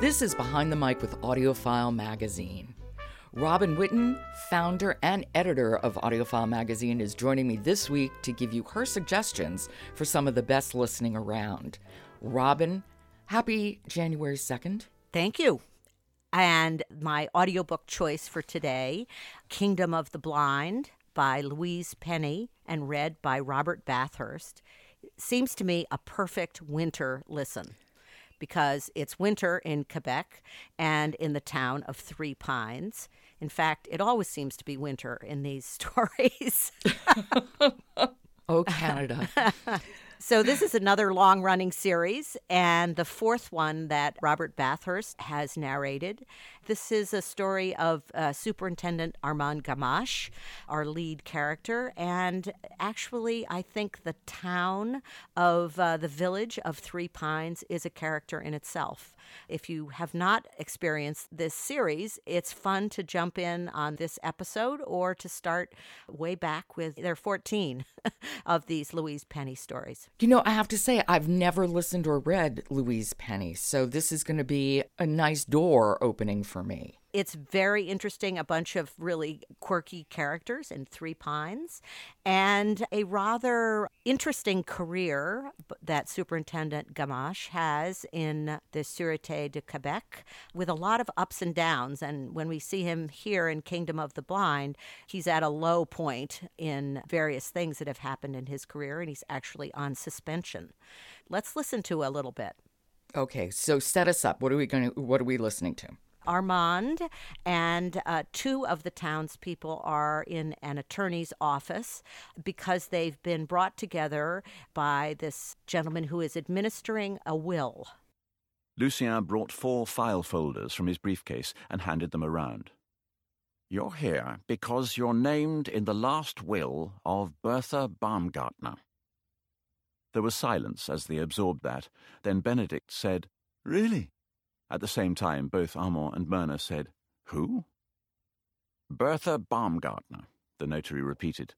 This is Behind the Mic with AudioFile Magazine. Robin Whitten, founder and editor of AudioFile Magazine, is joining me this week to give you her suggestions for some of the best listening around. Robin, happy January 2nd. Thank you. And my audiobook choice for today Kingdom of the Blind by Louise Penny and read by Robert Bathurst seems to me a perfect winter listen because it's winter in Quebec and in the town of Three Pines. In fact, it always seems to be winter in these stories. oh, Canada. So, this is another long running series, and the fourth one that Robert Bathurst has narrated. This is a story of uh, Superintendent Armand Gamache, our lead character, and actually, I think the town of uh, the village of Three Pines is a character in itself. If you have not experienced this series, it's fun to jump in on this episode or to start way back with there are 14 of these Louise Penny stories. You know, I have to say, I've never listened or read Louise Penny, so this is going to be a nice door opening for me. It's very interesting, a bunch of really quirky characters in Three Pines, and a rather interesting career that Superintendent Gamache has in the Sûreté de Quebec, with a lot of ups and downs. And when we see him here in Kingdom of the Blind, he's at a low point in various things that have happened in his career, and he's actually on suspension. Let's listen to a little bit. Okay, so set us up. What are we going to? What are we listening to? Armand and uh, two of the townspeople are in an attorney's office because they've been brought together by this gentleman who is administering a will. Lucien brought four file folders from his briefcase and handed them around. You're here because you're named in the last will of Bertha Baumgartner. There was silence as they absorbed that. Then Benedict said, Really? At the same time, both Armand and Myrna said, Who? Bertha Baumgartner, the notary repeated,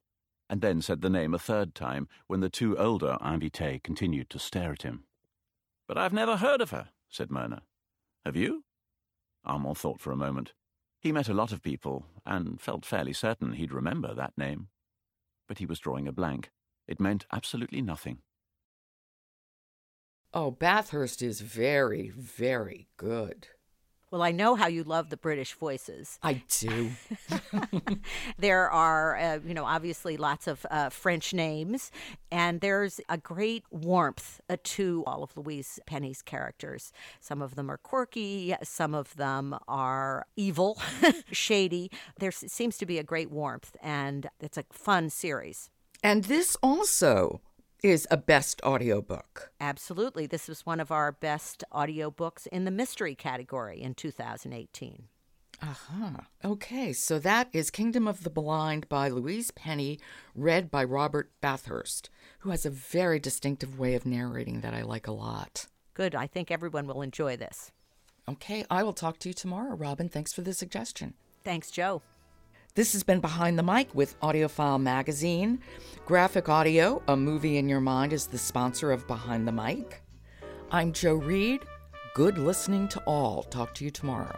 and then said the name a third time when the two older invités continued to stare at him. But I've never heard of her, said Myrna. Have you? Armand thought for a moment. He met a lot of people, and felt fairly certain he'd remember that name. But he was drawing a blank. It meant absolutely nothing. Oh, Bathurst is very, very good. Well, I know how you love the British voices. I do. there are, uh, you know, obviously lots of uh, French names, and there's a great warmth uh, to all of Louise Penny's characters. Some of them are quirky, some of them are evil, shady. There seems to be a great warmth, and it's a fun series. And this also is a best audiobook. Absolutely. This was one of our best audiobooks in the mystery category in 2018. Uh-huh. Okay, so that is Kingdom of the Blind by Louise Penny, read by Robert Bathurst, who has a very distinctive way of narrating that I like a lot. Good. I think everyone will enjoy this. Okay, I will talk to you tomorrow, Robin. Thanks for the suggestion. Thanks, Jo. This has been Behind the Mic with AudioFile Magazine. Graphic Audio, a movie in your mind, is the sponsor of Behind the Mic. I'm Jo Reed. Good listening to all. Talk to you tomorrow.